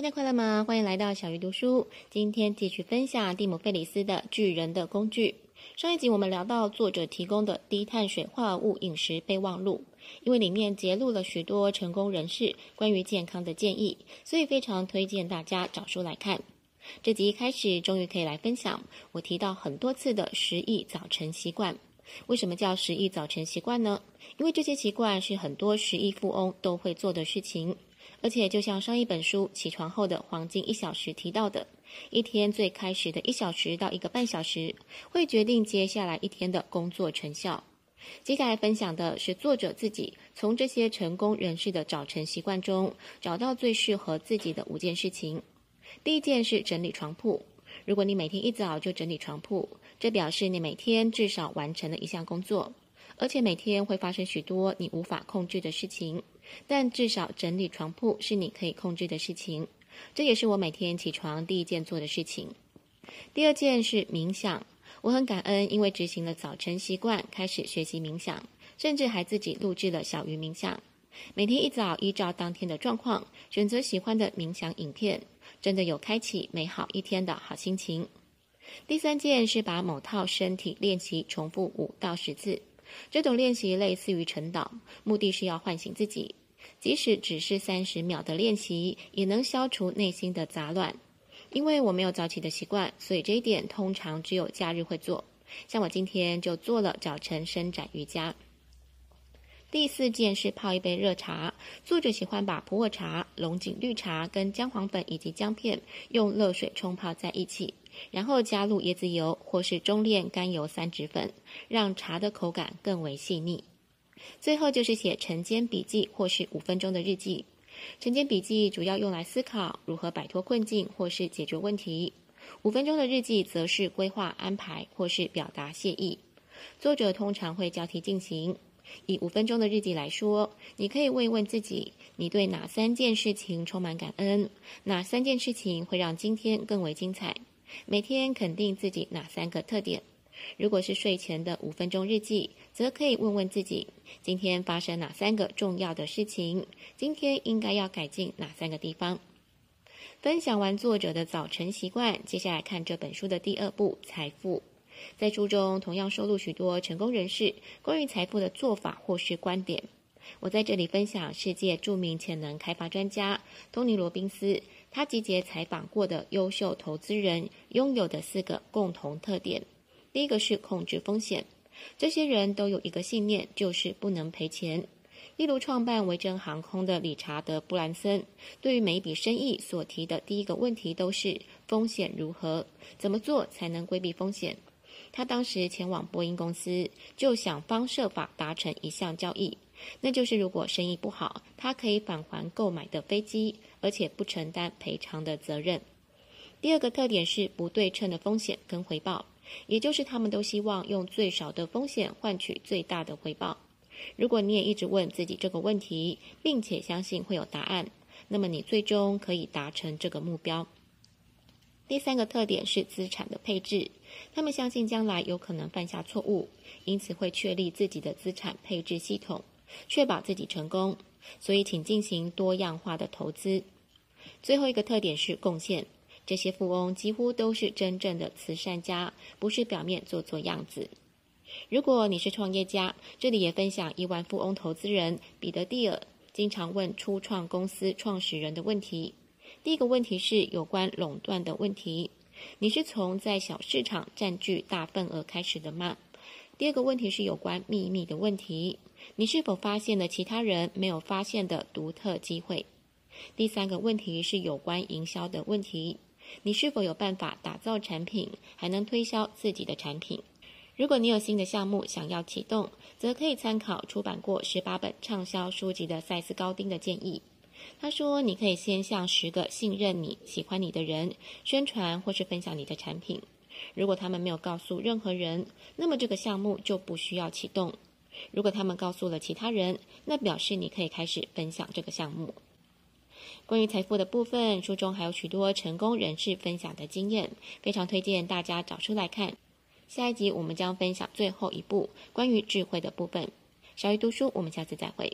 大家快乐吗？欢迎来到小鱼读书。今天继续分享蒂姆·费里斯的《巨人的工具》。上一集我们聊到作者提供的低碳水化合物饮食备忘录，因为里面揭露了许多成功人士关于健康的建议，所以非常推荐大家找书来看。这集一开始终于可以来分享我提到很多次的十亿早晨习惯。为什么叫十亿早晨习惯呢？因为这些习惯是很多十亿富翁都会做的事情。而且，就像上一本书《起床后的黄金一小时》提到的，一天最开始的一小时到一个半小时，会决定接下来一天的工作成效。接下来分享的是作者自己从这些成功人士的早晨习惯中找到最适合自己的五件事情。第一件是整理床铺。如果你每天一早就整理床铺，这表示你每天至少完成了一项工作，而且每天会发生许多你无法控制的事情。但至少整理床铺是你可以控制的事情，这也是我每天起床第一件做的事情。第二件是冥想，我很感恩，因为执行了早晨习惯，开始学习冥想，甚至还自己录制了小鱼冥想。每天一早依照当天的状况选择喜欢的冥想影片，真的有开启美好一天的好心情。第三件是把某套身体练习重复五到十次，这种练习类似于晨祷，目的是要唤醒自己。即使只是三十秒的练习，也能消除内心的杂乱。因为我没有早起的习惯，所以这一点通常只有假日会做。像我今天就做了早晨伸展瑜伽。第四件是泡一杯热茶。作者喜欢把普洱茶、龙井绿茶跟姜黄粉以及姜片用热水冲泡在一起，然后加入椰子油或是中链甘油三酯粉，让茶的口感更为细腻。最后就是写晨间笔记或是五分钟的日记。晨间笔记主要用来思考如何摆脱困境或是解决问题，五分钟的日记则是规划安排或是表达谢意。作者通常会交替进行。以五分钟的日记来说，你可以问一问自己：你对哪三件事情充满感恩？哪三件事情会让今天更为精彩？每天肯定自己哪三个特点？如果是睡前的五分钟日记，则可以问问自己：今天发生哪三个重要的事情？今天应该要改进哪三个地方？分享完作者的早晨习惯，接下来看这本书的第二部——财富。在书中同样收录许多成功人士关于财富的做法或是观点。我在这里分享世界著名潜能开发专家托尼·罗宾斯，他集结采访过的优秀投资人拥有的四个共同特点。第一个是控制风险，这些人都有一个信念，就是不能赔钱。例如，创办维珍航空的理查德·布兰森，对于每一笔生意所提的第一个问题都是风险如何，怎么做才能规避风险。他当时前往波音公司，就想方设法达成一项交易，那就是如果生意不好，他可以返还购买的飞机，而且不承担赔偿的责任。第二个特点是不对称的风险跟回报。也就是他们都希望用最少的风险换取最大的回报。如果你也一直问自己这个问题，并且相信会有答案，那么你最终可以达成这个目标。第三个特点是资产的配置，他们相信将来有可能犯下错误，因此会确立自己的资产配置系统，确保自己成功。所以，请进行多样化的投资。最后一个特点是贡献。这些富翁几乎都是真正的慈善家，不是表面做做样子。如果你是创业家，这里也分享亿万富翁投资人彼得蒂尔经常问初创公司创始人的问题。第一个问题是有关垄断的问题：你是从在小市场占据大份额开始的吗？第二个问题是有关秘密的问题：你是否发现了其他人没有发现的独特机会？第三个问题是有关营销的问题。你是否有办法打造产品，还能推销自己的产品？如果你有新的项目想要启动，则可以参考出版过十八本畅销书籍的塞斯·高丁的建议。他说，你可以先向十个信任你、喜欢你的人宣传或是分享你的产品。如果他们没有告诉任何人，那么这个项目就不需要启动。如果他们告诉了其他人，那表示你可以开始分享这个项目。关于财富的部分，书中还有许多成功人士分享的经验，非常推荐大家找书来看。下一集我们将分享最后一步关于智慧的部分。小鱼读书，我们下次再会。